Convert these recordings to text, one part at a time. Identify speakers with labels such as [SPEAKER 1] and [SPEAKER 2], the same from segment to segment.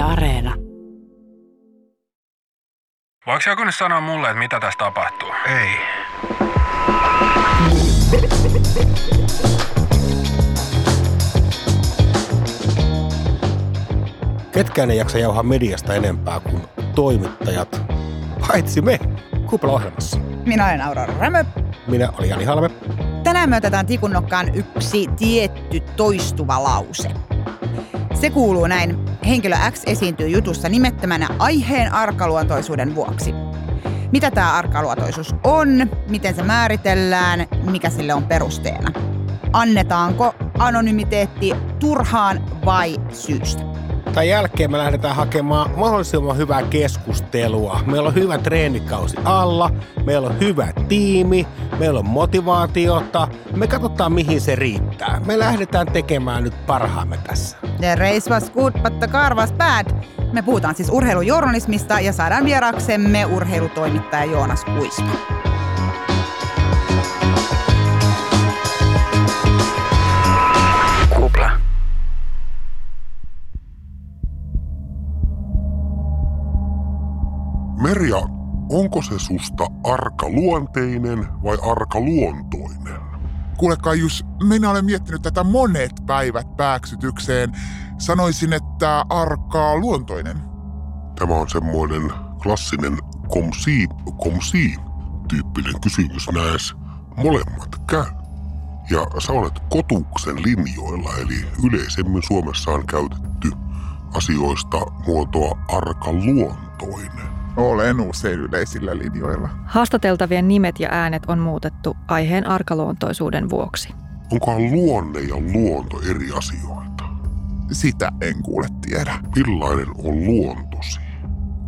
[SPEAKER 1] Yle Areena.
[SPEAKER 2] Voiko joku nyt sanoa mulle, että mitä tässä tapahtuu?
[SPEAKER 3] Ei. Ketkään ei jaksa jauhaa mediasta enempää kuin toimittajat, paitsi me Kupla-ohjelmassa.
[SPEAKER 4] Minä olen Aurora Rämö.
[SPEAKER 3] Minä olen Jani Halme.
[SPEAKER 4] Tänään me otetaan tikunnokkaan yksi tietty toistuva lause. Se kuuluu näin. Henkilö X esiintyy jutussa nimettömänä aiheen arkaluontoisuuden vuoksi. Mitä tämä arkaluontoisuus on, miten se määritellään, mikä sille on perusteena. Annetaanko anonymiteetti turhaan vai syystä?
[SPEAKER 3] Tämän jälkeen me lähdetään hakemaan mahdollisimman hyvää keskustelua. Meillä on hyvä treenikausi alla, meillä on hyvä tiimi, meillä on motivaatiota. Me katsotaan, mihin se riittää. Me lähdetään tekemään nyt parhaamme tässä.
[SPEAKER 4] The race was good, but the car was bad. Me puhutaan siis urheilujournalismista ja saadaan vieraksemme urheilutoimittaja Joonas Kuisma.
[SPEAKER 5] Onko se susta arkaluonteinen vai arkaluontoinen?
[SPEAKER 6] Kuule Kaius, minä olen miettinyt tätä monet päivät pääksytykseen. Sanoisin, että arkaa luontoinen.
[SPEAKER 5] Tämä on semmoinen klassinen komsi, komsi tyyppinen kysymys näes. Molemmat käy. Ja sä olet kotuksen linjoilla, eli yleisemmin Suomessa on käytetty asioista muotoa arkaluontoinen.
[SPEAKER 6] Olen usein yleisillä linjoilla.
[SPEAKER 7] Haastateltavien nimet ja äänet on muutettu aiheen arkaluontoisuuden vuoksi.
[SPEAKER 5] Onkohan luonne ja luonto eri asioita?
[SPEAKER 6] Sitä en kuule tiedä.
[SPEAKER 5] Millainen on luontosi?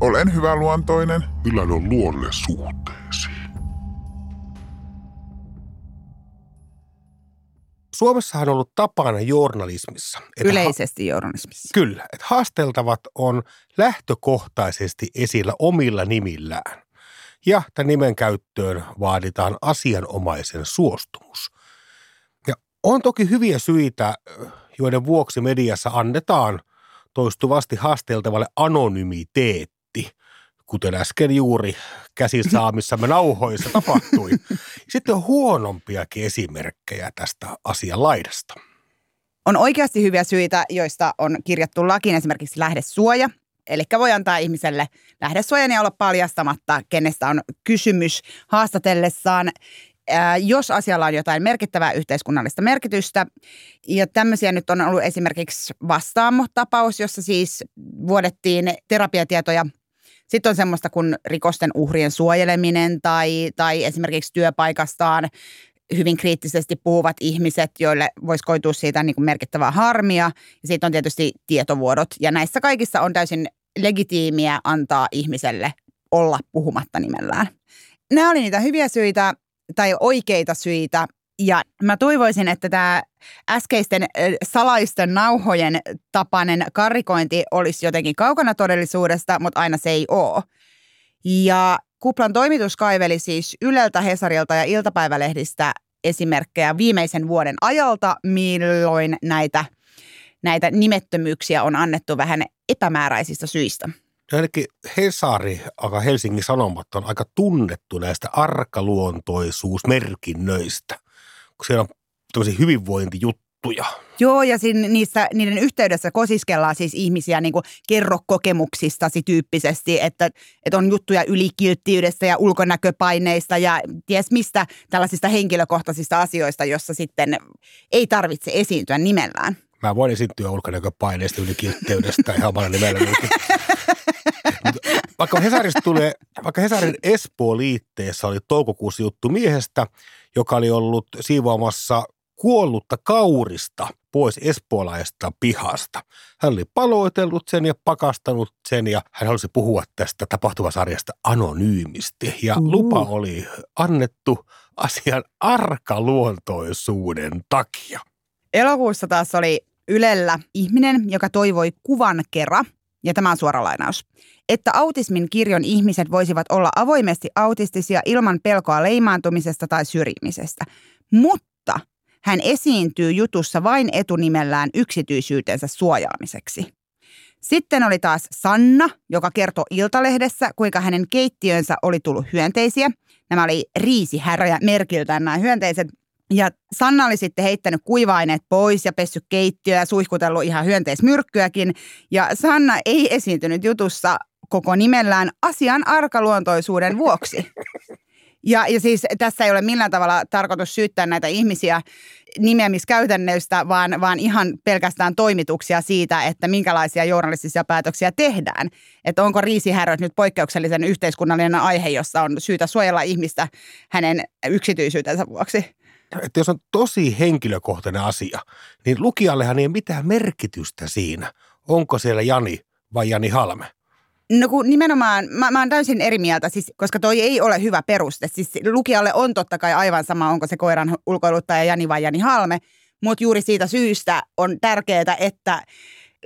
[SPEAKER 6] Olen hyvä luontoinen.
[SPEAKER 5] Millainen on luonne suhteesi?
[SPEAKER 3] Suomessahan on ollut tapana journalismissa. että
[SPEAKER 4] Yleisesti journalismissa.
[SPEAKER 3] Kyllä, että haasteltavat on lähtökohtaisesti esillä omilla nimillään. Ja tämän nimen käyttöön vaaditaan asianomaisen suostumus. Ja on toki hyviä syitä, joiden vuoksi mediassa annetaan toistuvasti haasteltavalle anonymiteetti, kuten äsken juuri käsin saamissamme nauhoissa tapahtui. Sitten on huonompiakin esimerkkejä tästä asian laidasta.
[SPEAKER 4] On oikeasti hyviä syitä, joista on kirjattu lakiin esimerkiksi lähdesuoja. Eli voi antaa ihmiselle lähdesuojan ja olla paljastamatta, kenestä on kysymys haastatellessaan, jos asialla on jotain merkittävää yhteiskunnallista merkitystä. Ja tämmöisiä nyt on ollut esimerkiksi vastaamo-tapaus, jossa siis vuodettiin terapiatietoja sitten on semmoista kuin rikosten uhrien suojeleminen tai, tai esimerkiksi työpaikastaan hyvin kriittisesti puhuvat ihmiset, joille voisi koitua siitä niin kuin merkittävää harmia. Ja sitten on tietysti tietovuodot. Ja näissä kaikissa on täysin legitiimiä antaa ihmiselle olla puhumatta nimellään. Nämä oli niitä hyviä syitä tai oikeita syitä. Ja mä toivoisin, että tämä äskeisten salaisten nauhojen tapainen karikointi olisi jotenkin kaukana todellisuudesta, mutta aina se ei ole. Ja Kuplan toimitus kaiveli siis Yleltä, Hesarilta ja iltapäivälehdistä esimerkkejä viimeisen vuoden ajalta, milloin näitä, näitä nimettömyyksiä on annettu vähän epämääräisistä syistä.
[SPEAKER 3] Ainakin Hesari, aika Helsingin Sanomat on aika tunnettu näistä arkaluontoisuusmerkinnöistä, kun siellä on tämmöisiä hyvinvointijuttuja.
[SPEAKER 4] Joo, ja siinä, niissä, niiden yhteydessä kosiskellaan siis ihmisiä niin kuin kerro kokemuksistasi tyyppisesti, että, että on juttuja ylikilttiydestä ja ulkonäköpaineista ja ties mistä tällaisista henkilökohtaisista asioista, jossa sitten ei tarvitse esiintyä nimellään.
[SPEAKER 3] Mä voin esiintyä ulkonäköpaineista ylikiltteydestä ihan omalla nimellä. Vaikka Hesarista tulee, vaikka Hesarin Espoo-liitteessä oli toukokuussa juttu miehestä, joka oli ollut siivoamassa kuollutta kaurista pois espoolaista pihasta. Hän oli paloitellut sen ja pakastanut sen ja hän halusi puhua tästä tapahtuvasarjasta anonyymisti. Ja
[SPEAKER 4] Uhu.
[SPEAKER 3] lupa oli annettu asian arkaluontoisuuden takia.
[SPEAKER 4] Elokuussa taas oli Ylellä ihminen, joka toivoi kuvan kera, ja tämä on suora lainaus, että autismin kirjon ihmiset voisivat olla avoimesti autistisia ilman pelkoa leimaantumisesta tai syrjimisestä. Mutta hän esiintyy jutussa vain etunimellään yksityisyytensä suojaamiseksi. Sitten oli taas Sanna, joka kertoi Iltalehdessä, kuinka hänen keittiönsä oli tullut hyönteisiä. Nämä oli riisihäröjä merkiltään nämä hyönteiset. Ja Sanna oli sitten heittänyt kuiva-aineet pois ja pessy keittiöä ja suihkutellut ihan hyönteismyrkkyäkin. Ja Sanna ei esiintynyt jutussa koko nimellään asian arkaluontoisuuden vuoksi. Ja, ja siis tässä ei ole millään tavalla tarkoitus syyttää näitä ihmisiä nimeämiskäytännöistä, vaan, vaan ihan pelkästään toimituksia siitä, että minkälaisia journalistisia päätöksiä tehdään. Että onko riisihäröt nyt poikkeuksellisen yhteiskunnallinen aihe, jossa on syytä suojella ihmistä hänen yksityisyytensä vuoksi.
[SPEAKER 3] Että jos on tosi henkilökohtainen asia, niin lukijallehan ei ole mitään merkitystä siinä, onko siellä Jani vai Jani Halme.
[SPEAKER 4] No kun nimenomaan, mä, mä oon täysin eri mieltä, siis, koska toi ei ole hyvä peruste. Siis lukijalle on totta kai aivan sama, onko se koiran ulkoiluttaja Jani vai Jani Halme, mutta juuri siitä syystä on tärkeää, että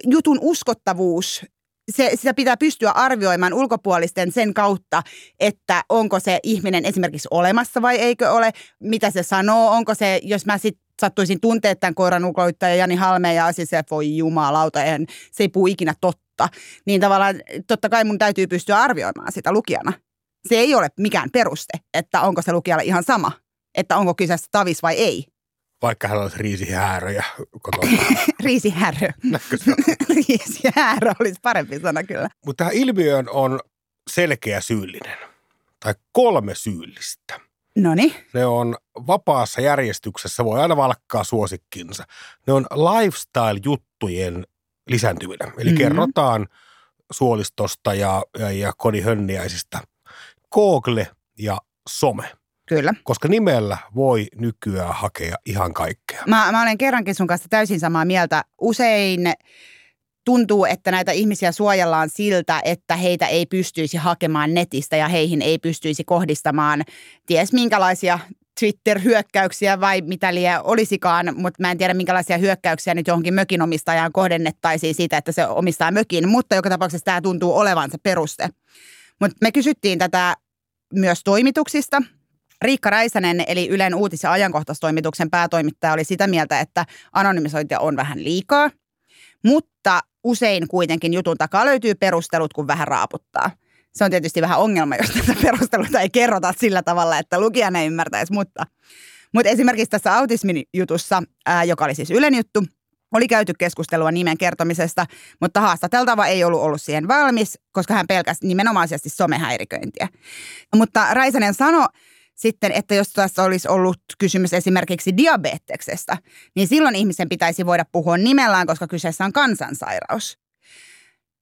[SPEAKER 4] jutun uskottavuus se, sitä pitää pystyä arvioimaan ulkopuolisten sen kautta, että onko se ihminen esimerkiksi olemassa vai eikö ole, mitä se sanoo, onko se, jos mä sitten sattuisin tuntea tämän koiran ulkoiluttaja Jani Halme ja siis se voi jumalauta, en, se ei puhu ikinä totta, niin tavallaan totta kai mun täytyy pystyä arvioimaan sitä lukijana. Se ei ole mikään peruste, että onko se lukijalle ihan sama, että onko kyseessä tavis vai ei.
[SPEAKER 3] Vaikka hän olisi riisihääröjä kotona.
[SPEAKER 4] Riisihärö. Riisihärö olisi parempi sana kyllä.
[SPEAKER 3] Mutta tähän ilmiöön on selkeä syyllinen. Tai kolme syyllistä.
[SPEAKER 4] Noniin.
[SPEAKER 3] Ne on vapaassa järjestyksessä, voi aina valkkaa suosikkinsa. Ne on lifestyle-juttujen lisääntyminen. Eli
[SPEAKER 4] Mhm.
[SPEAKER 3] mm-hmm. kerrotaan suolistosta ja, ja, ja kodihönniäisistä. Google ja some.
[SPEAKER 4] Kyllä.
[SPEAKER 3] Koska nimellä voi nykyään hakea ihan kaikkea.
[SPEAKER 4] Mä, mä olen kerrankin sun kanssa täysin samaa mieltä. Usein tuntuu, että näitä ihmisiä suojellaan siltä, että heitä ei pystyisi hakemaan netistä ja heihin ei pystyisi kohdistamaan ties minkälaisia Twitter-hyökkäyksiä vai mitä liian olisikaan, mutta mä en tiedä minkälaisia hyökkäyksiä nyt johonkin mökin omistajaan kohdennettaisiin siitä, että se omistaa mökin, mutta joka tapauksessa tämä tuntuu olevan se peruste. Mutta me kysyttiin tätä myös toimituksista. Riikka Räisänen, eli Ylen uutis- ja ajankohtaistoimituksen päätoimittaja, oli sitä mieltä, että anonymisointia on vähän liikaa, mutta usein kuitenkin jutun takaa löytyy perustelut, kun vähän raaputtaa. Se on tietysti vähän ongelma, jos tätä perusteluita ei kerrota sillä tavalla, että lukijan ei ymmärtäisi, mutta, mutta esimerkiksi tässä autismin jutussa, ää, joka oli siis Ylen juttu, oli käyty keskustelua nimen kertomisesta, mutta haastateltava ei ollut ollut siihen valmis, koska hän pelkäsi nimenomaisesti somehäiriköintiä. Mutta Räisänen sanoi sitten, että jos tässä olisi ollut kysymys esimerkiksi diabeteksestä, niin silloin ihmisen pitäisi voida puhua nimellään, koska kyseessä on kansansairaus.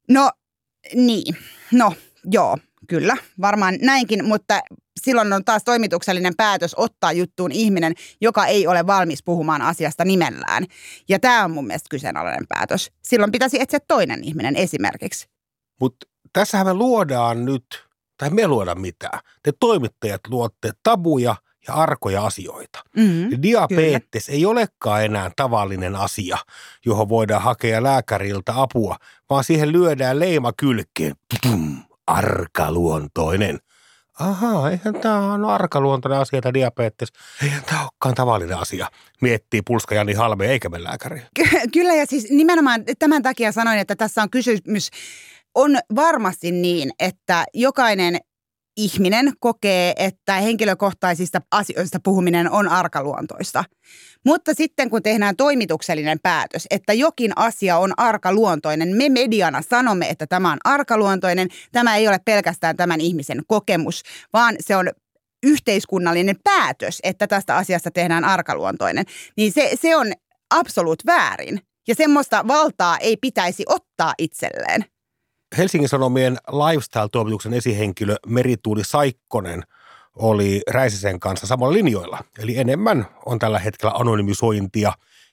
[SPEAKER 4] No niin, no joo, kyllä, varmaan näinkin, mutta silloin on taas toimituksellinen päätös ottaa juttuun ihminen, joka ei ole valmis puhumaan asiasta nimellään. Ja tämä on mun mielestä kyseenalainen päätös. Silloin pitäisi etsiä toinen ihminen esimerkiksi.
[SPEAKER 3] Mutta tässähän me luodaan nyt, tai me luodaan mitään. Te toimittajat luotte tabuja ja arkoja asioita.
[SPEAKER 4] Mm-hmm.
[SPEAKER 3] Diabetes ei olekaan enää tavallinen asia, johon voidaan hakea lääkäriltä apua, vaan siihen lyödään leima kylkeen. Tutum, arkaluontoinen. Ahaa, eihän tämä on arkaluontoinen asia, tämä diabetes. Eihän tämä olekaan tavallinen asia, miettii Pulska Jani Halme eikä me lääkäri.
[SPEAKER 4] Ky- Kyllä ja siis nimenomaan tämän takia sanoin, että tässä on kysymys, on varmasti niin, että jokainen ihminen kokee, että henkilökohtaisista asioista puhuminen on arkaluontoista. Mutta sitten kun tehdään toimituksellinen päätös, että jokin asia on arkaluontoinen, me mediana sanomme, että tämä on arkaluontoinen, tämä ei ole pelkästään tämän ihmisen kokemus, vaan se on yhteiskunnallinen päätös, että tästä asiasta tehdään arkaluontoinen, niin se, se on absoluut väärin. Ja semmoista valtaa ei pitäisi ottaa itselleen.
[SPEAKER 3] Helsingin Sanomien lifestyle-toimituksen esihenkilö Merituuli Saikkonen oli Räisisen kanssa samalla linjoilla. Eli enemmän on tällä hetkellä anonymisointia.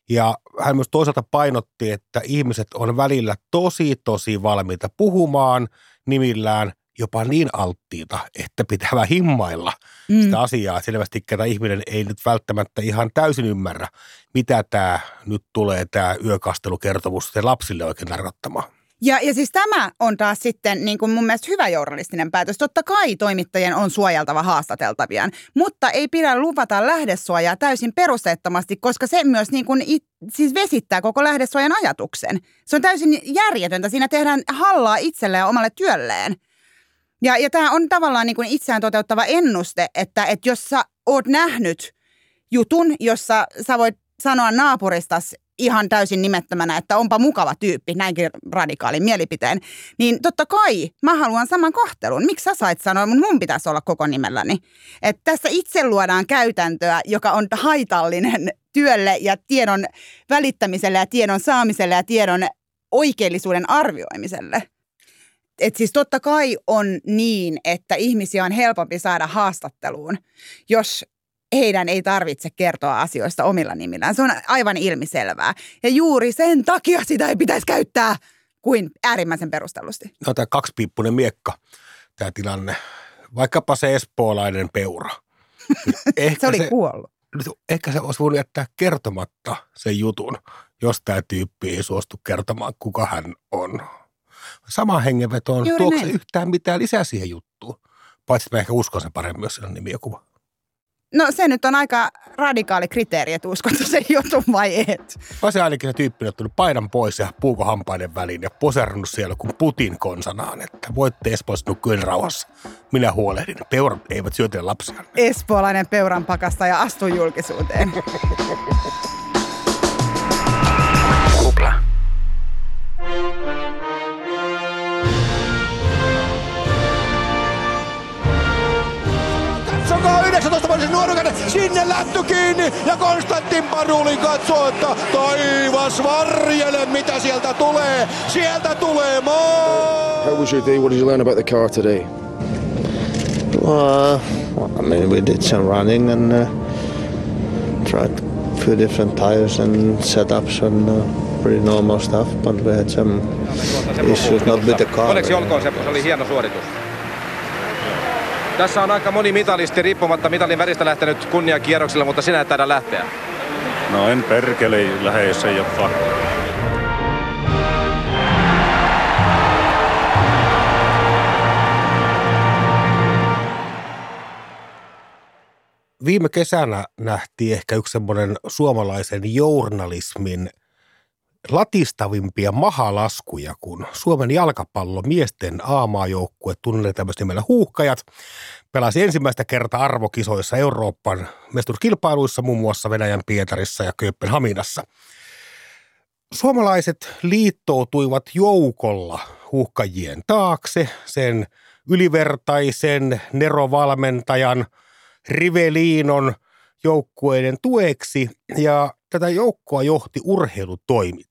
[SPEAKER 3] Ja hän myös toisaalta painotti, että ihmiset on välillä tosi, tosi valmiita puhumaan nimillään jopa niin alttiita, että pitää vähän himmailla mm. sitä asiaa. Selvästi tämä ihminen ei nyt välttämättä ihan täysin ymmärrä, mitä tämä nyt tulee, tämä yökastelukertomus se lapsille oikein tarkoittamaan.
[SPEAKER 4] Ja, ja siis tämä on taas sitten niin kuin mun mielestä hyvä journalistinen päätös. Totta kai toimittajien on suojeltava haastateltaviaan, mutta ei pidä luvata lähdesuojaa täysin perusteettomasti, koska se myös niin kuin it, siis vesittää koko lähdesuojan ajatuksen. Se on täysin järjetöntä. Siinä tehdään hallaa itselle ja omalle työlleen. Ja, ja tämä on tavallaan niin kuin itseään toteuttava ennuste, että, että jos sä oot nähnyt jutun, jossa sä voit sanoa naapuristas ihan täysin nimettömänä, että onpa mukava tyyppi, näinkin radikaalin mielipiteen, niin totta kai mä haluan saman kohtelun. Miksi sä sait sanoa, mun, mun pitäisi olla koko nimelläni? Että tässä itse luodaan käytäntöä, joka on haitallinen työlle ja tiedon välittämiselle ja tiedon saamiselle ja tiedon oikeellisuuden arvioimiselle. Et siis totta kai on niin, että ihmisiä on helpompi saada haastatteluun, jos heidän ei tarvitse kertoa asioista omilla nimillään. Se on aivan ilmiselvää. Ja juuri sen takia sitä ei pitäisi käyttää kuin äärimmäisen perustellusti.
[SPEAKER 3] No tämä kaksipiippunen miekka, tämä tilanne. Vaikkapa se espoolainen peura.
[SPEAKER 4] Ehkä se oli se, kuollut.
[SPEAKER 3] Ehkä se olisi voinut jättää kertomatta sen jutun, jos tämä tyyppi ei suostu kertomaan, kuka hän on. Sama hengenvetoon, tuokse yhtään mitään lisää siihen juttuun. Paitsi että mä ehkä uskon sen paremmin, jos siinä on nimi ja kuva.
[SPEAKER 4] No se nyt on aika radikaali kriteeri, että uskotko se jutun vai et.
[SPEAKER 3] Mä se ainakin se tyyppi ottanut paidan pois ja puukohampaiden väliin ja poserannut siellä kuin Putin konsanaan, että voitte Espoossa nukkua rauhassa. Minä huolehdin. Peurat eivät syötele lapsia.
[SPEAKER 4] Espoolainen peuran pakasta ja astu julkisuuteen.
[SPEAKER 1] 18-vuotias nuorukainen, sinne lätty kiinni ja Konstantin Paruli katsoo, että taivas varjele, mitä sieltä tulee. Sieltä tulee maa!
[SPEAKER 8] How was your day? What did you learn about the car today?
[SPEAKER 9] Well, I mean, we did some running and uh, tried a few different tires and setups and uh, pretty normal stuff, but we had some issues, not with the car.
[SPEAKER 10] Onneksi olkoon, se oli hieno suoritus. Tässä on aika moni mitalisti riippumatta mitalin väristä lähtenyt kunniakierroksilla, mutta sinä et taida lähteä.
[SPEAKER 11] No en perkele lähde, jos ei ole pakko.
[SPEAKER 3] Viime kesänä nähtiin ehkä yksi semmoinen suomalaisen journalismin latistavimpia mahalaskuja, kun Suomen jalkapallo miesten A-maajoukkue tunnetaan myös nimellä Huuhkajat pelasi ensimmäistä kertaa arvokisoissa Euroopan mestaruuskilpailuissa muun muassa Venäjän Pietarissa ja Kööpenhaminassa. Suomalaiset liittoutuivat joukolla huuhkajien taakse sen ylivertaisen nerovalmentajan Riveliinon joukkueiden tueksi ja tätä joukkoa johti urheilutoimit kuluttajat.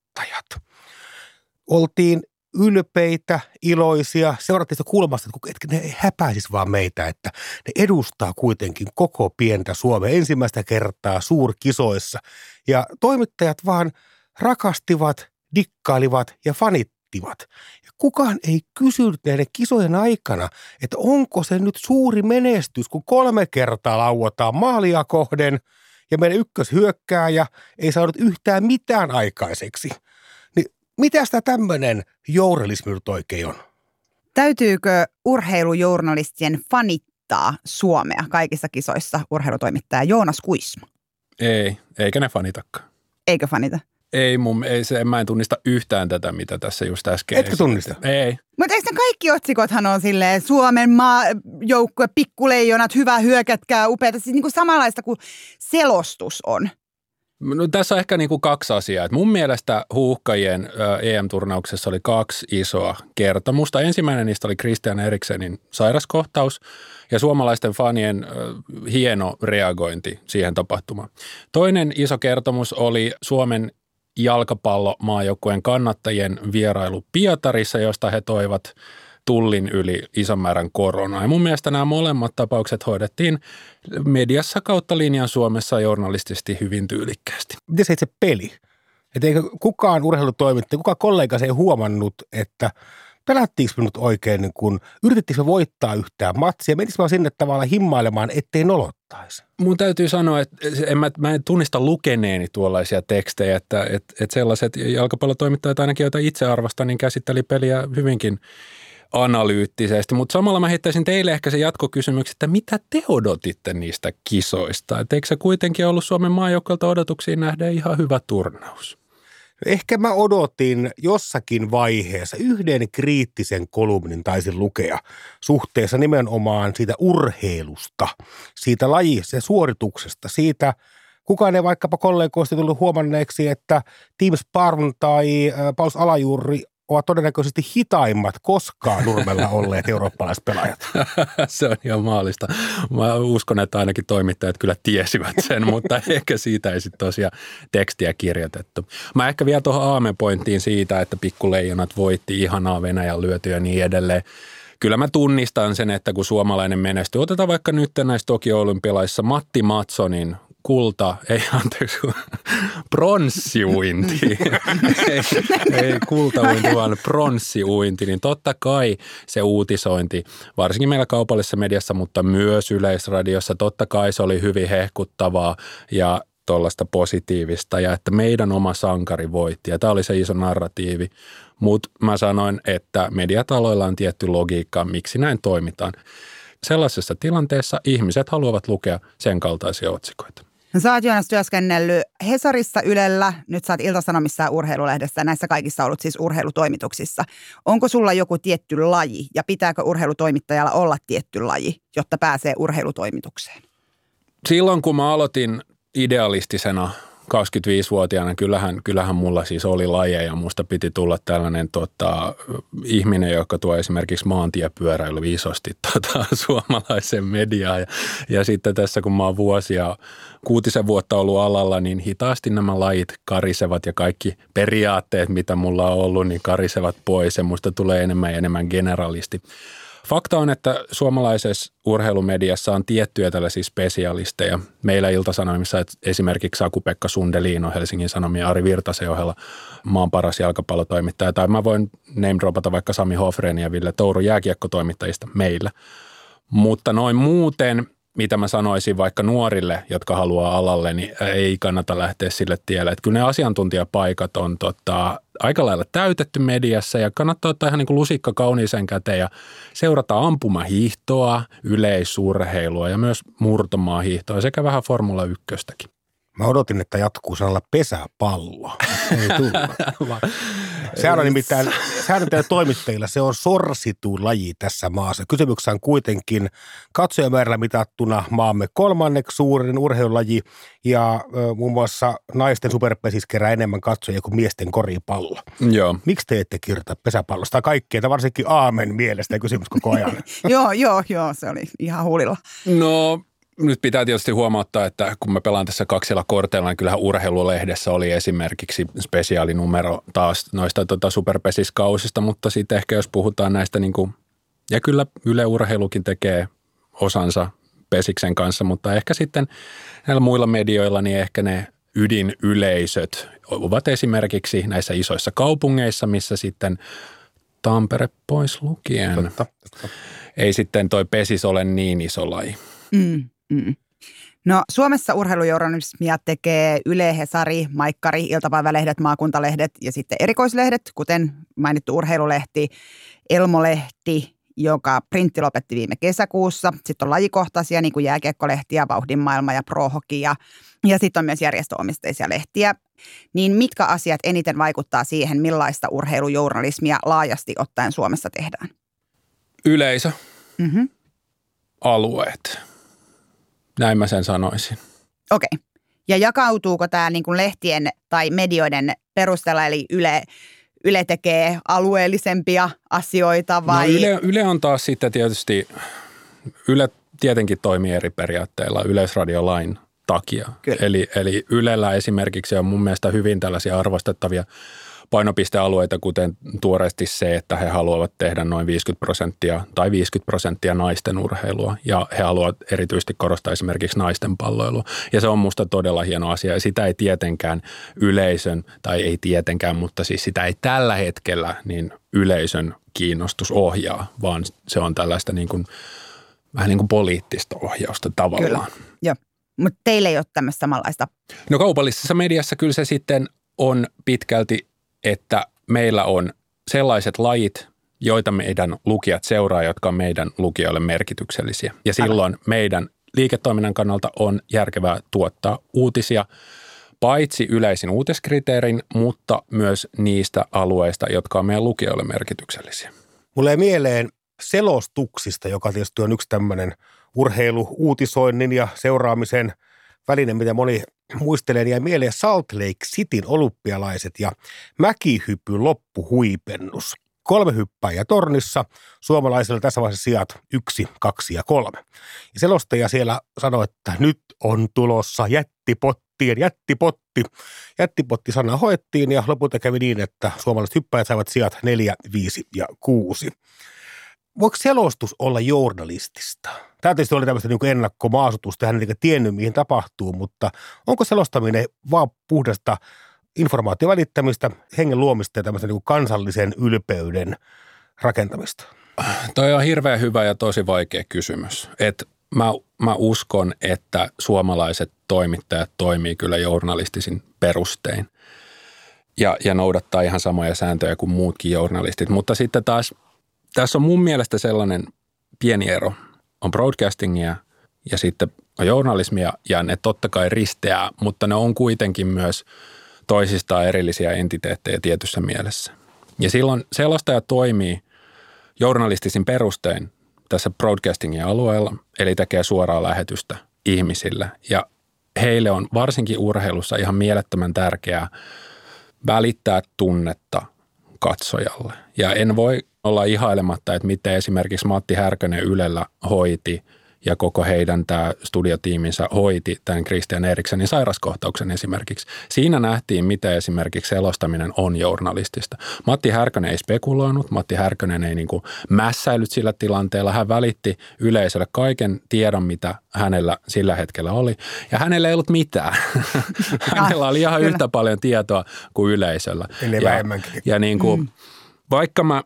[SPEAKER 3] Oltiin ylpeitä, iloisia, seurattiin sitä kulmasta, että ne ei häpäisisi vaan meitä, että ne edustaa kuitenkin koko pientä Suomea ensimmäistä kertaa suurkisoissa. Ja toimittajat vaan rakastivat, dikkailivat ja fanittivat. Ja kukaan ei kysynyt näiden kisojen aikana, että onko se nyt suuri menestys, kun kolme kertaa lauataan maalia kohden – ja meidän ykköshyökkääjä ei saanut yhtään mitään aikaiseksi. Mitä sitä tämmöinen journalismi nyt oikein on?
[SPEAKER 4] Täytyykö urheilujournalistien fanittaa Suomea kaikissa kisoissa urheilutoimittaja Joonas Kuisma?
[SPEAKER 12] Ei, eikä ne fanitakaan.
[SPEAKER 4] Eikö fanita?
[SPEAKER 12] Ei, mun, ei se, mä en tunnista yhtään tätä, mitä tässä just äsken
[SPEAKER 3] Etkö tunnista?
[SPEAKER 12] Ei.
[SPEAKER 4] Mutta eikö kaikki otsikothan on silleen Suomen maajoukkue, pikkuleijonat, hyvä hyökätkää, upeata. Siis niin kuin samanlaista kuin selostus on.
[SPEAKER 12] No, tässä on ehkä niin kuin kaksi asiaa. Et mun mielestä huuhkajien EM-turnauksessa oli kaksi isoa kertomusta. Ensimmäinen niistä oli Christian Eriksenin sairaskohtaus ja suomalaisten fanien hieno reagointi siihen tapahtumaan. Toinen iso kertomus oli Suomen jalkapallomaajoukkueen kannattajien vierailu Pietarissa, josta he toivat tullin yli ison määrän koronaa. Ja mun mielestä nämä molemmat tapaukset hoidettiin mediassa kautta linjan Suomessa journalistisesti hyvin tyylikkäästi.
[SPEAKER 3] Miten se itse peli? Että eikö kukaan urheilutoimittaja, kukaan kollega se ei huomannut, että pelättiinkö me nyt oikein, niin kun, yritettiinkö me voittaa yhtään matsia, menisikö mä sinne tavallaan himmailemaan, ettei nolottaisi?
[SPEAKER 12] Mun täytyy sanoa, että en mä, mä en tunnista lukeneeni tuollaisia tekstejä, että, että, että sellaiset jalkapallotoimittajat ainakin, joita itse arvostan, niin käsitteli peliä hyvinkin analyyttisesti, mutta samalla mä heittäisin teille ehkä se jatkokysymys, että mitä te odotitte niistä kisoista? Et eikö se kuitenkin ollut Suomen maajoukkoilta odotuksiin nähden ihan hyvä turnaus?
[SPEAKER 3] Ehkä mä odotin jossakin vaiheessa yhden kriittisen kolumnin taisin lukea suhteessa nimenomaan siitä urheilusta, siitä lajista suorituksesta, siitä kukaan ei vaikkapa kollegoista tullut huomanneeksi, että Team Sparn tai Paus Alajuuri ovat todennäköisesti hitaimmat koskaan Nurmella olleet eurooppalaispelaajat.
[SPEAKER 12] Se on ihan maallista. Mä uskon, että ainakin toimittajat kyllä tiesivät sen, mutta ehkä siitä ei sitten tosiaan tekstiä kirjoitettu. Mä ehkä vielä tuohon aamepointtiin siitä, että pikkuleijonat voitti ihanaa Venäjän lyötyä ja niin edelleen kyllä mä tunnistan sen, että kun suomalainen menestyy, otetaan vaikka nyt näissä Tokio-olympialaissa Matti Matsonin kulta, ei anteeksi, pronssiuinti, ei, ei kultauinti, vaan pronssiuinti, niin totta kai se uutisointi, varsinkin meillä kaupallisessa mediassa, mutta myös yleisradiossa, totta kai se oli hyvin hehkuttavaa ja tuollaista positiivista ja että meidän oma sankari voitti ja tämä oli se iso narratiivi. Mutta mä sanoin, että mediataloilla on tietty logiikka, miksi näin toimitaan. Sellaisessa tilanteessa ihmiset haluavat lukea sen kaltaisia otsikoita.
[SPEAKER 4] No, sä oot Joonas työskennellyt Hesarissa, Ylellä, nyt sä oot Iltasanomissa ja Urheilulehdessä, näissä kaikissa ollut siis urheilutoimituksissa. Onko sulla joku tietty laji ja pitääkö urheilutoimittajalla olla tietty laji, jotta pääsee urheilutoimitukseen?
[SPEAKER 12] Silloin kun mä aloitin idealistisena 25-vuotiaana, kyllähän, kyllähän mulla siis oli lajeja. Musta piti tulla tällainen tota, ihminen, joka tuo esimerkiksi maantiepyöräily isosti tota, suomalaisen mediaan. Ja, ja sitten tässä kun mä oon vuosia, kuutisen vuotta ollut alalla, niin hitaasti nämä lajit karisevat ja kaikki periaatteet, mitä mulla on ollut, niin karisevat pois ja musta tulee enemmän ja enemmän generalisti. Fakta on, että suomalaisessa urheilumediassa on tiettyjä tällaisia spesialisteja. Meillä Iltasanomissa esimerkiksi Saku-Pekka Sundelino Helsingin Sanomien Ari Virtasen ohella maan paras jalkapallotoimittaja. Tai mä voin name vaikka Sami Hofren ja Ville Touru jääkiekkotoimittajista meillä. Mutta noin muuten – mitä mä sanoisin vaikka nuorille, jotka haluaa alalle, niin ei kannata lähteä sille tielle. Että kyllä ne asiantuntijapaikat on tota, aika lailla täytetty mediassa ja kannattaa ottaa ihan niin kuin lusikka kauniisen käteen ja seurata ampumahiihtoa, yleisurheilua ja myös murtomaahiihtoa sekä vähän Formula 1.
[SPEAKER 3] Mä odotin, että jatkuu sanalla pesäpallo. Ei Sehän on nimittäin, sehän on toimittajilla, se on sorsitu laji tässä maassa. Kysymyksessä on kuitenkin katsojamäärällä mitattuna maamme kolmanneksi suurin urheilulaji ja muun muassa naisten superpesis kerää enemmän katsojia kuin miesten koripallo.
[SPEAKER 12] Joo.
[SPEAKER 3] Miksi te ette kirjoita pesäpallosta kaikkea, varsinkin aamen mielestä kysymys koko ajan?
[SPEAKER 4] joo, joo, joo, se oli ihan huulilla.
[SPEAKER 12] No nyt pitää tietysti huomauttaa, että kun mä pelaan tässä kaksilla korteilla, niin kyllähän urheilulehdessä oli esimerkiksi spesiaalinumero taas noista tota superpesiskausista, mutta sitten ehkä jos puhutaan näistä niin kuin, ja kyllä Yle Urheilukin tekee osansa Pesiksen kanssa, mutta ehkä sitten näillä muilla medioilla, niin ehkä ne ydinyleisöt ovat esimerkiksi näissä isoissa kaupungeissa, missä sitten Tampere pois lukien. Totta, totta. Ei sitten toi pesis ole niin iso laji.
[SPEAKER 4] Mm. Mm. No Suomessa urheilujournalismia tekee Yle, Hesari, Maikkari, iltapäivälehdet, maakuntalehdet ja sitten erikoislehdet, kuten mainittu urheilulehti, Elmolehti, joka printti lopetti viime kesäkuussa. Sitten on lajikohtaisia, niin kuin jääkiekkolehti ja Vauhdin maailma ja Prohoki ja, ja sitten on myös järjestöomisteisia lehtiä. Niin mitkä asiat eniten vaikuttaa siihen, millaista urheilujournalismia laajasti ottaen Suomessa tehdään?
[SPEAKER 12] Yleisö, mm-hmm. alueet, näin mä sen sanoisin.
[SPEAKER 4] Okei. Okay. Ja jakautuuko tämä niin kuin lehtien tai medioiden perusteella, eli Yle, Yle tekee alueellisempia asioita no vai?
[SPEAKER 12] No Yle, Yle on taas sitten tietysti, Yle tietenkin toimii eri periaatteilla yleisradiolain takia. Eli, eli Ylellä esimerkiksi on mun mielestä hyvin tällaisia arvostettavia painopistealueita, kuten tuoreesti se, että he haluavat tehdä noin 50 prosenttia tai 50 prosenttia naisten urheilua ja he haluavat erityisesti korostaa esimerkiksi naisten palloilua. Ja se on musta todella hieno asia ja sitä ei tietenkään yleisön, tai ei tietenkään, mutta siis sitä ei tällä hetkellä niin yleisön kiinnostus ohjaa, vaan se on tällaista niin kuin, vähän niin kuin poliittista ohjausta tavallaan.
[SPEAKER 4] Kyllä, joo. Mutta teillä ei ole tämmöistä samanlaista.
[SPEAKER 12] No kaupallisessa mediassa kyllä se sitten on pitkälti, että meillä on sellaiset lajit, joita meidän lukijat seuraa, jotka on meidän lukijoille merkityksellisiä. Ja silloin meidän liiketoiminnan kannalta on järkevää tuottaa uutisia paitsi yleisin uutiskriteerin, mutta myös niistä alueista, jotka on meidän lukijoille merkityksellisiä.
[SPEAKER 3] Mulle mieleen selostuksista, joka tietysti on yksi tämmöinen urheilu-uutisoinnin ja seuraamisen väline, mitä moni muistelee, ja mieleen Salt Lake Cityn olympialaiset ja mäkihyppy loppuhuipennus. Kolme hyppäjä tornissa, suomalaisilla tässä vaiheessa sijat yksi, kaksi ja kolme. Ja selostaja siellä sanoi, että nyt on tulossa jättipottien jättipotti. Jättipotti sana hoettiin ja lopulta kävi niin, että suomalaiset hyppäjät saivat sijat neljä, viisi ja kuusi voiko selostus olla journalistista? Tämä tietysti oli tämmöistä niin ennakkomaasutusta, hän ei tiennyt, mihin tapahtuu, mutta onko selostaminen vaan puhdasta informaation välittämistä, hengen luomista ja tämmöistä niin kansallisen ylpeyden rakentamista?
[SPEAKER 12] Toi on hirveän hyvä ja tosi vaikea kysymys. Et mä, mä uskon, että suomalaiset toimittajat toimii kyllä journalistisin perustein ja, ja noudattaa ihan samoja sääntöjä kuin muutkin journalistit. Mutta sitten taas tässä on mun mielestä sellainen pieni ero. On broadcastingia ja sitten on journalismia ja ne totta kai risteää, mutta ne on kuitenkin myös toisistaan erillisiä entiteettejä tietyssä mielessä. Ja silloin selostaja toimii journalistisin perustein tässä broadcastingin alueella, eli tekee suoraa lähetystä ihmisille. Ja heille on varsinkin urheilussa ihan mielettömän tärkeää välittää tunnetta katsojalle. Ja en voi olla ihailematta, että miten esimerkiksi Matti Härkönen Ylellä hoiti ja koko heidän tämä studiotiiminsä hoiti tämän Christian Eriksenin sairaskohtauksen esimerkiksi. Siinä nähtiin, miten esimerkiksi selostaminen on journalistista. Matti Härkönen ei spekuloinut, Matti Härkönen ei niinku mässäillyt sillä tilanteella. Hän välitti yleisölle kaiken tiedon, mitä hänellä sillä hetkellä oli. Ja hänellä ei ollut mitään. hänellä oli ihan yhtä paljon tietoa kuin yleisöllä.
[SPEAKER 3] Eli
[SPEAKER 12] ja,
[SPEAKER 3] vähemmänkin.
[SPEAKER 12] ja niin kuin, mm. vaikka mä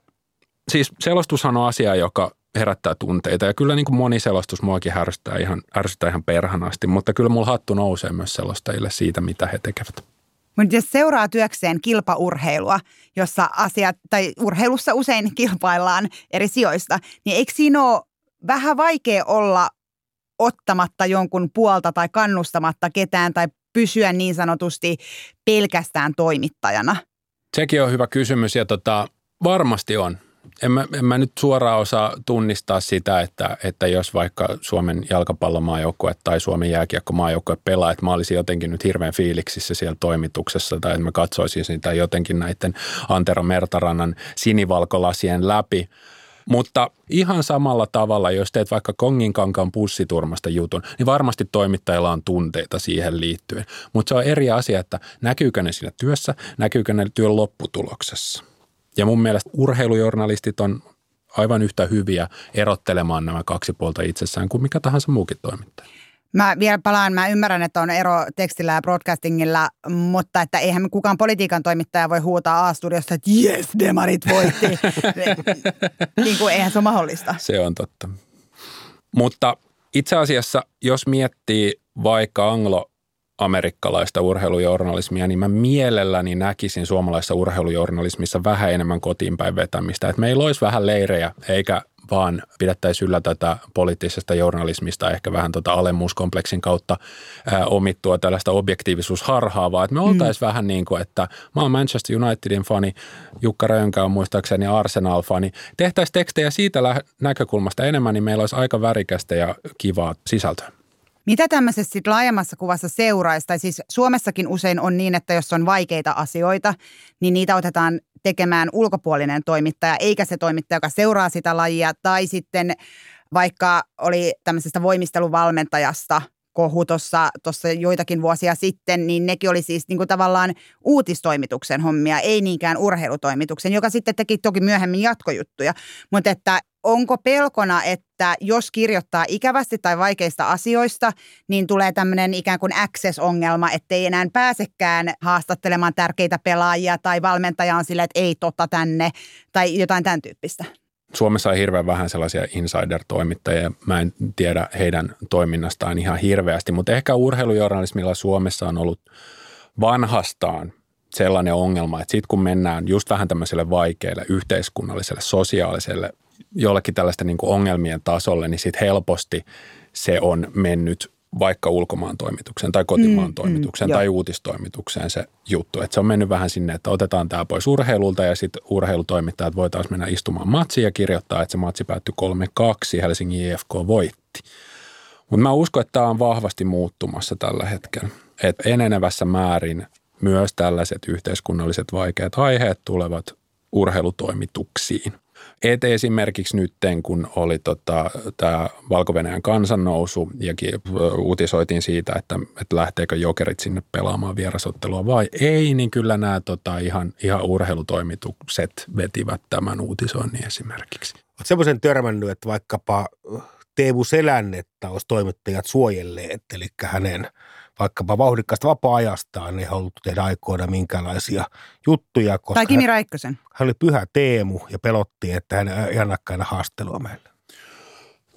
[SPEAKER 12] siis selostushan on asia, joka herättää tunteita. Ja kyllä niin kuin moni selostus muakin härsyttää ihan, ärsyttää ihan perhanasti, mutta kyllä mulla hattu nousee myös selostajille siitä, mitä he tekevät.
[SPEAKER 4] Mutta jos seuraa työkseen kilpaurheilua, jossa asiat, tai urheilussa usein kilpaillaan eri sijoista, niin eikö siinä ole vähän vaikea olla ottamatta jonkun puolta tai kannustamatta ketään tai pysyä niin sanotusti pelkästään toimittajana?
[SPEAKER 12] Sekin on hyvä kysymys ja tota, varmasti on en mä, en mä nyt suoraan osaa tunnistaa sitä, että, että jos vaikka Suomen jalkapallomaajoukkue tai Suomen jääkiekkomaajoukkue pelaa, että mä olisin jotenkin nyt hirveän fiiliksissä siellä toimituksessa tai että mä katsoisin sitä jotenkin näiden Antero Mertarannan sinivalkolasien läpi. Mutta ihan samalla tavalla, jos teet vaikka Konginkankaan pussiturmasta jutun, niin varmasti toimittajilla on tunteita siihen liittyen. Mutta se on eri asia, että näkyykö ne siinä työssä, näkyykö ne työn lopputuloksessa. Ja mun mielestä urheilujournalistit on aivan yhtä hyviä erottelemaan nämä kaksi puolta itsessään kuin mikä tahansa muukin toimittaja.
[SPEAKER 4] Mä vielä palaan, mä ymmärrän, että on ero tekstillä ja broadcastingilla, mutta että eihän kukaan politiikan toimittaja voi huutaa A-studiosta, että yes, demarit voitti. niin kuin eihän se ole mahdollista.
[SPEAKER 12] Se on totta. Mutta itse asiassa, jos miettii vaikka anglo amerikkalaista urheilujournalismia, niin mä mielelläni näkisin suomalaisessa urheilujournalismissa vähän enemmän kotiinpäin vetämistä. Että meillä olisi vähän leirejä, eikä vaan pidettäisi yllä tätä poliittisesta journalismista ehkä vähän tota alemmuuskompleksin kautta ää, omittua tällaista objektiivisuusharhaa, vaan että me oltaisiin mm. vähän niin kuin, että mä oon Manchester Unitedin fani, Jukka Rönkä on muistaakseni Arsenal-fani. Tehtäisiin tekstejä siitä lä- näkökulmasta enemmän, niin meillä olisi aika värikästä ja kivaa sisältöä.
[SPEAKER 4] Mitä tämmöisessä sit laajemmassa kuvassa seuraisi? Tai siis Suomessakin usein on niin, että jos on vaikeita asioita, niin niitä otetaan tekemään ulkopuolinen toimittaja, eikä se toimittaja, joka seuraa sitä lajia. Tai sitten vaikka oli tämmöisestä voimisteluvalmentajasta kohu tuossa joitakin vuosia sitten, niin nekin oli siis niin kuin tavallaan uutistoimituksen hommia, ei niinkään urheilutoimituksen, joka sitten teki toki myöhemmin jatkojuttuja. Mutta että onko pelkona, että jos kirjoittaa ikävästi tai vaikeista asioista, niin tulee tämmöinen ikään kuin access-ongelma, ettei enää pääsekään haastattelemaan tärkeitä pelaajia tai valmentaja on silleen, että ei tota tänne tai jotain tämän tyyppistä?
[SPEAKER 12] Suomessa on hirveän vähän sellaisia insider-toimittajia. Mä en tiedä heidän toiminnastaan ihan hirveästi, mutta ehkä urheilujournalismilla Suomessa on ollut vanhastaan sellainen ongelma, että sitten kun mennään just vähän tämmöiselle vaikealle yhteiskunnalliselle, sosiaaliselle, jollekin tällaista niin kuin ongelmien tasolle, niin sitten helposti se on mennyt vaikka ulkomaan toimituksen tai kotimaan mm, toimituksen mm, tai jo. uutistoimitukseen se juttu. Että se on mennyt vähän sinne, että otetaan tämä pois urheilulta ja sitten urheilutoimittajat voitaisiin mennä istumaan matsiin ja kirjoittaa, että se matsi päättyi 3-2, Helsingin IFK voitti. Mutta mä uskon, että tämä on vahvasti muuttumassa tällä hetkellä. Että enenevässä määrin myös tällaiset yhteiskunnalliset vaikeat aiheet tulevat urheilutoimituksiin. Et esimerkiksi nyt, kun oli tota, tämä valko kansannousu ja uutisoitiin siitä, että, että lähteekö jokerit sinne pelaamaan vierasottelua vai ei, niin kyllä nämä tota, ihan, ihan urheilutoimitukset vetivät tämän uutisoinnin esimerkiksi.
[SPEAKER 3] Olet semmoisen törmännyt, että vaikkapa Teemu Selännettä olisi toimittajat suojelleet, eli hänen – vaikkapa vauhdikkaasta vapaa-ajastaan, niin haluttu tehdä aikoina minkälaisia juttuja. Koska
[SPEAKER 4] tai Kimi Räikkösen.
[SPEAKER 3] Hän oli pyhä Teemu ja pelotti, että hän ei annakkaan haastelua meille.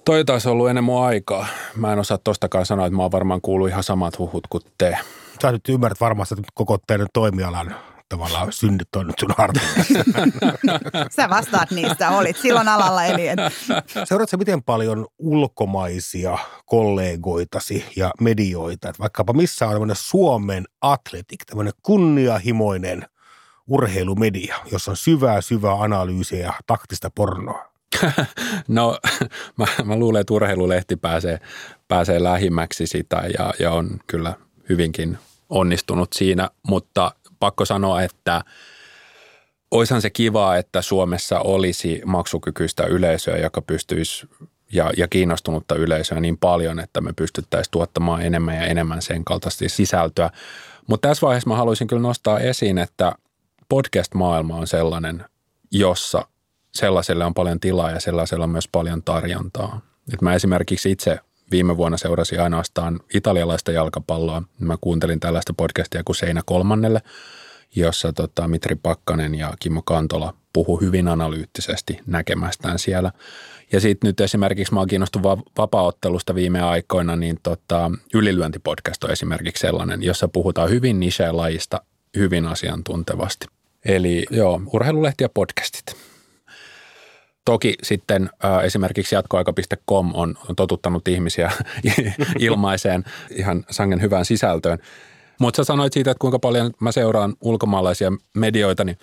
[SPEAKER 12] Toi taisi ollut ennen mun aikaa. Mä en osaa tostakaan sanoa, että mä oon varmaan kuullut ihan samat huhut kuin te.
[SPEAKER 3] Sä nyt ymmärrät varmasti että koko teidän toimialan tavallaan nyt sun
[SPEAKER 4] Sä vastaat niistä, olit silloin alalla. Eli et...
[SPEAKER 3] Seuraatko miten paljon ulkomaisia kollegoitasi ja medioita, että vaikkapa missä on tämmöinen Suomen atletik, tämmöinen kunniahimoinen urheilumedia, jossa on syvää, syvää analyysiä ja taktista pornoa?
[SPEAKER 12] No mä, mä luulen, että urheilulehti pääsee, pääsee lähimmäksi sitä ja, ja on kyllä hyvinkin onnistunut siinä, mutta pakko sanoa, että oishan se kiva, että Suomessa olisi maksukykyistä yleisöä, joka pystyisi ja, ja kiinnostunutta yleisöä niin paljon, että me pystyttäisiin tuottamaan enemmän ja enemmän sen kaltaista sisältöä. Mutta tässä vaiheessa mä haluaisin kyllä nostaa esiin, että podcast-maailma on sellainen, jossa sellaiselle on paljon tilaa ja sellaisella on myös paljon tarjontaa. Et mä esimerkiksi itse viime vuonna seurasin ainoastaan italialaista jalkapalloa. Mä kuuntelin tällaista podcastia kuin Seinä kolmannelle, jossa tota, Mitri Pakkanen ja Kimmo Kantola puhu hyvin analyyttisesti näkemästään siellä. Ja sitten nyt esimerkiksi mä oon kiinnostunut vapaaottelusta viime aikoina, niin tota, Ylilyöntipodcast on esimerkiksi sellainen, jossa puhutaan hyvin niche-lajista hyvin asiantuntevasti. Eli joo, urheilulehti ja podcastit. Toki sitten äh, esimerkiksi jatkoaika.com on, on totuttanut ihmisiä ilmaiseen ihan sangen hyvään sisältöön. Mutta sä sanoit siitä, että kuinka paljon mä seuraan ulkomaalaisia medioita, niin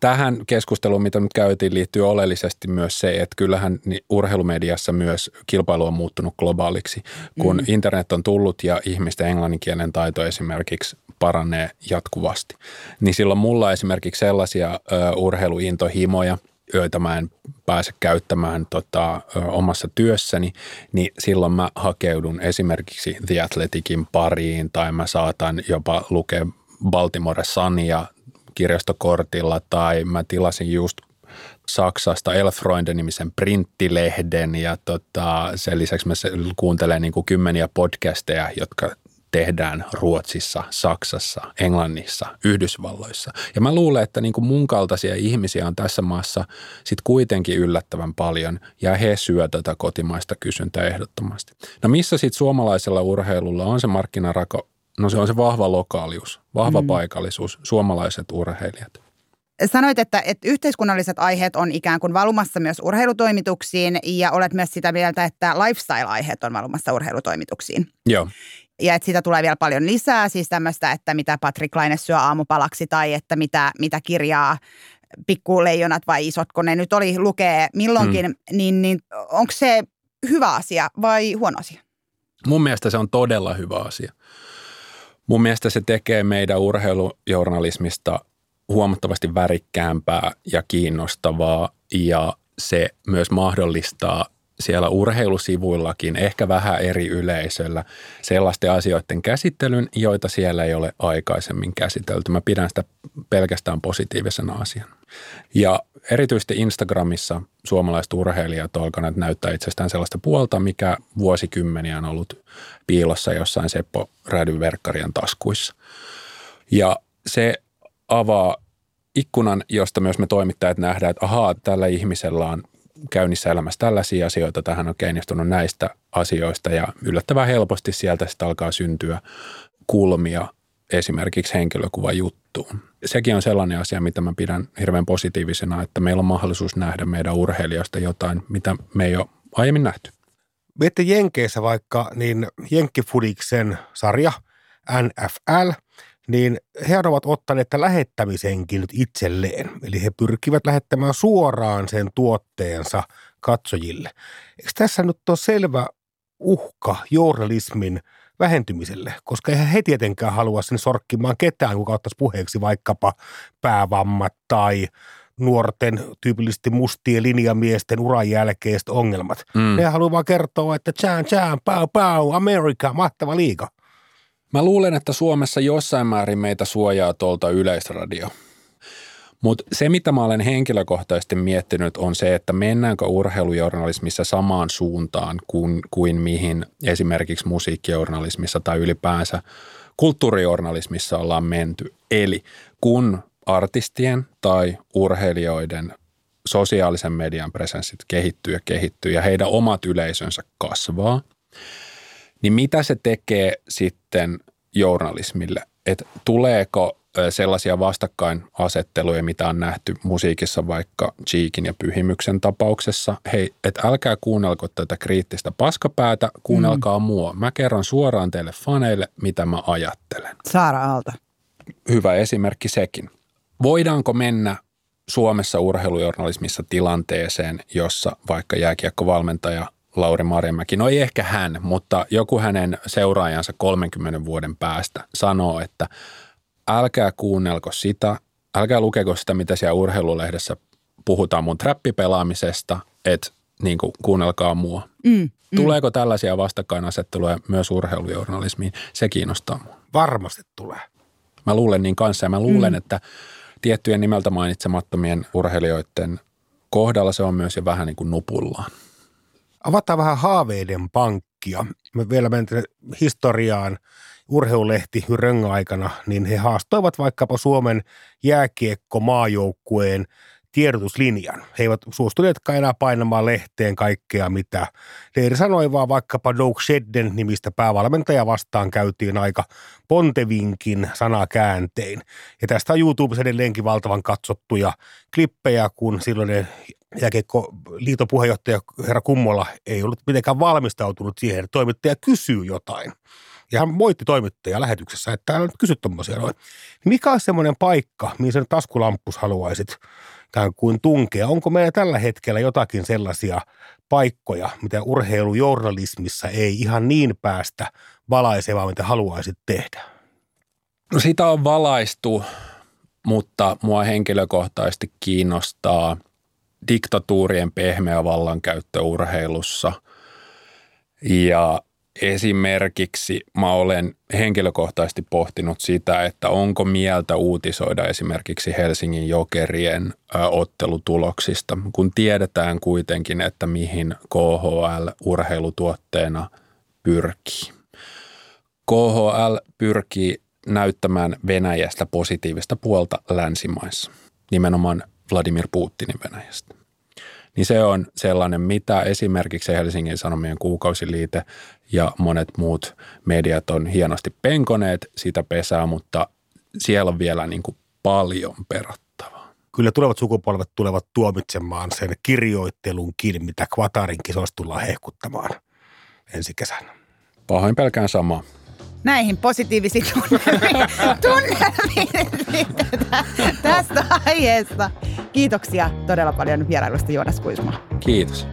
[SPEAKER 12] tähän keskusteluun, mitä nyt käytiin, liittyy oleellisesti myös se, että kyllähän urheilumediassa myös kilpailu on muuttunut globaaliksi. Kun mm. internet on tullut ja ihmisten englanninkielen taito esimerkiksi paranee jatkuvasti, niin silloin mulla esimerkiksi sellaisia ö, urheiluintohimoja – joita mä en pääse käyttämään tota, omassa työssäni, niin silloin mä hakeudun esimerkiksi The Athleticin pariin tai mä saatan jopa lukea Baltimore Sunia kirjastokortilla tai mä tilasin just Saksasta Elfreunde-nimisen printtilehden ja tota, sen lisäksi mä kuuntelen niin kuin kymmeniä podcasteja, jotka tehdään Ruotsissa, Saksassa, Englannissa, Yhdysvalloissa. Ja mä luulen, että niin kuin mun kaltaisia ihmisiä on tässä maassa sit kuitenkin yllättävän paljon ja he syö tätä kotimaista kysyntää ehdottomasti. No missä sitten suomalaisella urheilulla on se markkinarako? No se on se vahva lokaalius, vahva mm. paikallisuus, suomalaiset urheilijat.
[SPEAKER 4] Sanoit, että, että yhteiskunnalliset aiheet on ikään kuin valumassa myös urheilutoimituksiin ja olet myös sitä mieltä, että lifestyle-aiheet on valumassa urheilutoimituksiin.
[SPEAKER 12] Joo
[SPEAKER 4] ja että sitä tulee vielä paljon lisää, siis tämmöistä, että mitä Patrick Laine syö aamupalaksi tai että mitä, mitä kirjaa pikkuleijonat vai isot, kun ne nyt oli lukee milloinkin, hmm. niin, niin onko se hyvä asia vai huono asia?
[SPEAKER 12] Mun mielestä se on todella hyvä asia. Mun mielestä se tekee meidän urheilujournalismista huomattavasti värikkäämpää ja kiinnostavaa ja se myös mahdollistaa siellä urheilusivuillakin, ehkä vähän eri yleisöllä, sellaisten asioiden käsittelyn, joita siellä ei ole aikaisemmin käsitelty. Mä pidän sitä pelkästään positiivisena asiana. Ja erityisesti Instagramissa suomalaiset urheilijat alkaneet näyttää itsestään sellaista puolta, mikä vuosikymmeniä on ollut piilossa jossain Seppo Rädyverkkarien taskuissa. Ja se avaa ikkunan, josta myös me toimittajat nähdään, että ahaa, tällä ihmisellä on käynnissä elämässä tällaisia asioita, tähän on kiinnostunut näistä asioista ja yllättävän helposti sieltä sitten alkaa syntyä kulmia esimerkiksi henkilökuvajuttuun. Sekin on sellainen asia, mitä mä pidän hirveän positiivisena, että meillä on mahdollisuus nähdä meidän urheilijoista jotain, mitä me ei ole aiemmin nähty.
[SPEAKER 3] Miette Jenkeissä vaikka, niin Jenkkifudiksen sarja NFL, niin he ovat ottaneet lähettämisenkin nyt itselleen. Eli he pyrkivät lähettämään suoraan sen tuotteensa katsojille. Eikö tässä nyt ole selvä uhka journalismin vähentymiselle, koska eihän he tietenkään halua sen sorkkimaan ketään, kuka ottaisi puheeksi vaikkapa päävammat tai nuorten, tyypillisesti mustien linjamiesten uran jälkeiset ongelmat. Mm. Ne haluaa vaan kertoa, että tjään, tjään, pau, pau, Amerika, mahtava liiga.
[SPEAKER 12] Mä luulen, että Suomessa jossain määrin meitä suojaa tuolta yleisradio. Mutta se, mitä mä olen henkilökohtaisesti miettinyt, on se, että mennäänkö urheilujournalismissa samaan suuntaan kuin, kuin mihin esimerkiksi musiikkijournalismissa tai ylipäänsä kulttuurijournalismissa ollaan menty. Eli kun artistien tai urheilijoiden sosiaalisen median presenssit kehittyy ja kehittyy ja heidän omat yleisönsä kasvaa, niin mitä se tekee sitten journalismille? Että tuleeko sellaisia vastakkainasetteluja, mitä on nähty musiikissa vaikka Cheekin ja Pyhimyksen tapauksessa. Hei, että älkää kuunnelko tätä kriittistä paskapäätä, kuunnelkaa mm. mua. Mä kerron suoraan teille faneille, mitä mä ajattelen.
[SPEAKER 4] Saara Aalto.
[SPEAKER 12] Hyvä esimerkki sekin. Voidaanko mennä Suomessa urheilujournalismissa tilanteeseen, jossa vaikka jääkiekkovalmentaja Lauri Marjamäki, no ei ehkä hän, mutta joku hänen seuraajansa 30 vuoden päästä sanoo, että älkää kuunnelko sitä, älkää lukeko sitä, mitä siellä urheilulehdessä puhutaan mun trappipelaamisesta, että niin kuin, kuunnelkaa mua. Mm, mm. Tuleeko tällaisia vastakkainasetteluja myös urheilujournalismiin? Se kiinnostaa mua.
[SPEAKER 3] Varmasti tulee.
[SPEAKER 12] Mä luulen niin kanssa ja mä luulen, mm. että tiettyjen nimeltä mainitsemattomien urheilijoiden kohdalla se on myös jo vähän niin kuin nupullaan.
[SPEAKER 3] Avataan vähän haaveiden pankkia. Me vielä mennään historiaan urheulehti Rönga aikana, niin he haastoivat vaikkapa Suomen jääkiekko-maajoukkueen tiedotuslinjan. He eivät suostuneetkaan enää painamaan lehteen kaikkea, mitä Leiri sanoi, vaan vaikkapa Doug Shedden nimistä päävalmentaja vastaan käytiin aika pontevinkin sanakääntein. Ja tästä on YouTubessa edelleenkin valtavan katsottuja klippejä, kun silloin jääkiekko liiton puheenjohtaja herra Kummola ei ollut mitenkään valmistautunut siihen, että toimittaja kysyy jotain – ja hän moitti toimittajaa lähetyksessä, että hän on kysyt tuommoisia noin. Mikä on semmoinen paikka, mihin sen taskulampus haluaisit ikään kuin tunkea? Onko meillä tällä hetkellä jotakin sellaisia paikkoja, mitä urheilujournalismissa ei ihan niin päästä valaisevaa, mitä haluaisit tehdä?
[SPEAKER 12] No sitä on valaistu, mutta mua henkilökohtaisesti kiinnostaa diktatuurien pehmeä vallankäyttö urheilussa ja Esimerkiksi mä olen henkilökohtaisesti pohtinut sitä, että onko mieltä uutisoida esimerkiksi Helsingin jokerien ottelutuloksista, kun tiedetään kuitenkin, että mihin KHL urheilutuotteena pyrkii. KHL pyrkii näyttämään Venäjästä positiivista puolta länsimaissa, nimenomaan Vladimir Putinin Venäjästä niin se on sellainen, mitä esimerkiksi Helsingin Sanomien kuukausiliite ja monet muut mediat on hienosti penkoneet sitä pesää, mutta siellä on vielä niin kuin paljon perattavaa.
[SPEAKER 3] Kyllä tulevat sukupolvet tulevat tuomitsemaan sen kirjoittelunkin, mitä Kvatarin kisoista tullaan hehkuttamaan ensi kesänä.
[SPEAKER 12] Pahoin pelkään samaa.
[SPEAKER 4] Näihin positiivisiin tunnelmiin, tunnelmiin tästä aiheesta. Kiitoksia todella paljon vierailusta Joonas Kuisma.
[SPEAKER 12] Kiitos.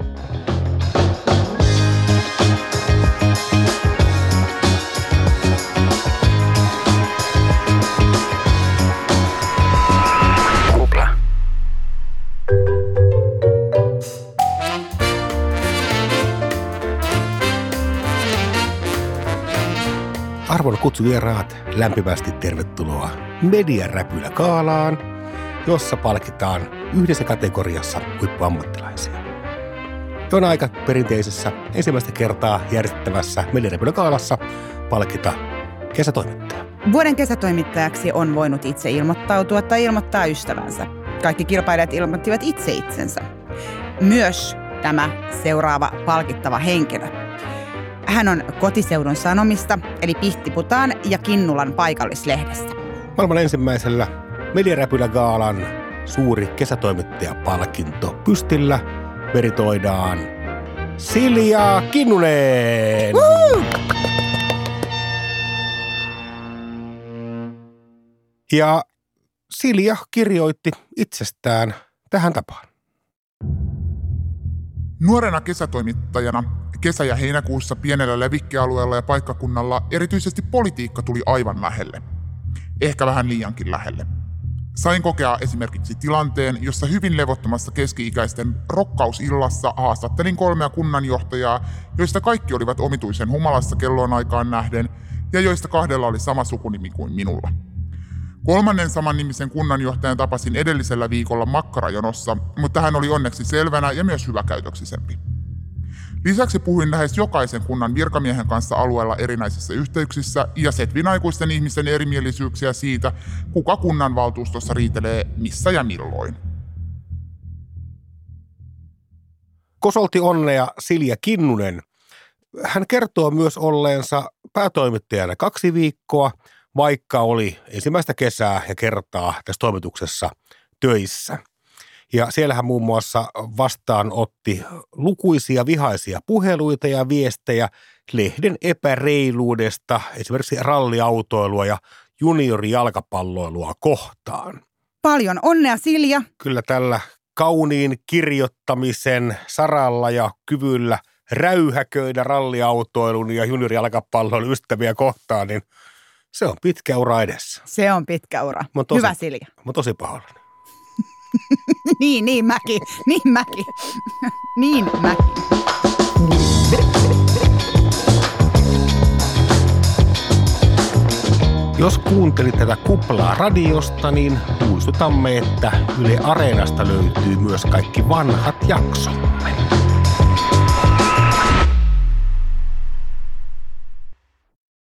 [SPEAKER 3] Arvon kutsuvieraat, lämpimästi tervetuloa Mediaräpylä Kaalaan, jossa palkitaan yhdessä kategoriassa huippuammattilaisia. On aika perinteisessä ensimmäistä kertaa järjestettävässä Mediaräpylä Kaalassa palkita kesätoimittaja.
[SPEAKER 4] Vuoden kesätoimittajaksi on voinut itse ilmoittautua tai ilmoittaa ystävänsä. Kaikki kilpailijat ilmoittivat itse itsensä. Myös tämä seuraava palkittava henkilö. Hän on kotiseudun sanomista, eli Pihtiputaan ja Kinnulan paikallislehdestä.
[SPEAKER 3] Maailman ensimmäisellä Mediaräpylä Gaalan suuri kesätoimittajapalkinto pystillä veritoidaan Silja Kinnunen! Woo! Ja Silja kirjoitti itsestään tähän tapaan.
[SPEAKER 6] Nuorena kesätoimittajana kesä- ja heinäkuussa pienellä levikkialueella ja paikkakunnalla erityisesti politiikka tuli aivan lähelle. Ehkä vähän liiankin lähelle. Sain kokea esimerkiksi tilanteen, jossa hyvin levottomassa keski-ikäisten rokkausillassa haastattelin kolmea kunnanjohtajaa, joista kaikki olivat omituisen humalassa kelloon aikaan nähden ja joista kahdella oli sama sukunimi kuin minulla. Kolmannen saman nimisen kunnanjohtajan tapasin edellisellä viikolla makkarajonossa, mutta hän oli onneksi selvänä ja myös hyväkäytöksisempi. Lisäksi puhuin lähes jokaisen kunnan virkamiehen kanssa alueella erinäisissä yhteyksissä ja setvin aikuisten ihmisten erimielisyyksiä siitä, kuka kunnan valtuustossa riitelee missä ja milloin.
[SPEAKER 3] Kosolti onnea Silja Kinnunen. Hän kertoo myös olleensa päätoimittajana kaksi viikkoa – vaikka oli ensimmäistä kesää ja kertaa tässä toimituksessa töissä. Ja siellähän muun muassa vastaan otti lukuisia vihaisia puheluita ja viestejä lehden epäreiluudesta, esimerkiksi ralliautoilua ja juniorijalkapalloilua kohtaan.
[SPEAKER 4] Paljon onnea Silja.
[SPEAKER 3] Kyllä tällä kauniin kirjoittamisen saralla ja kyvyllä räyhäköidä ralliautoilun ja juniorijalkapallon ystäviä kohtaan, niin – se on pitkä ura edessä.
[SPEAKER 4] Se on pitkä ura.
[SPEAKER 3] tosi,
[SPEAKER 4] Hyvä Silja.
[SPEAKER 3] Mä tosi pahoillani.
[SPEAKER 4] niin, niin mäkin. Niin mäkin. niin mäkin.
[SPEAKER 3] Jos kuuntelit tätä kuplaa radiosta, niin muistutamme, että Yle Areenasta löytyy myös kaikki vanhat jaksot.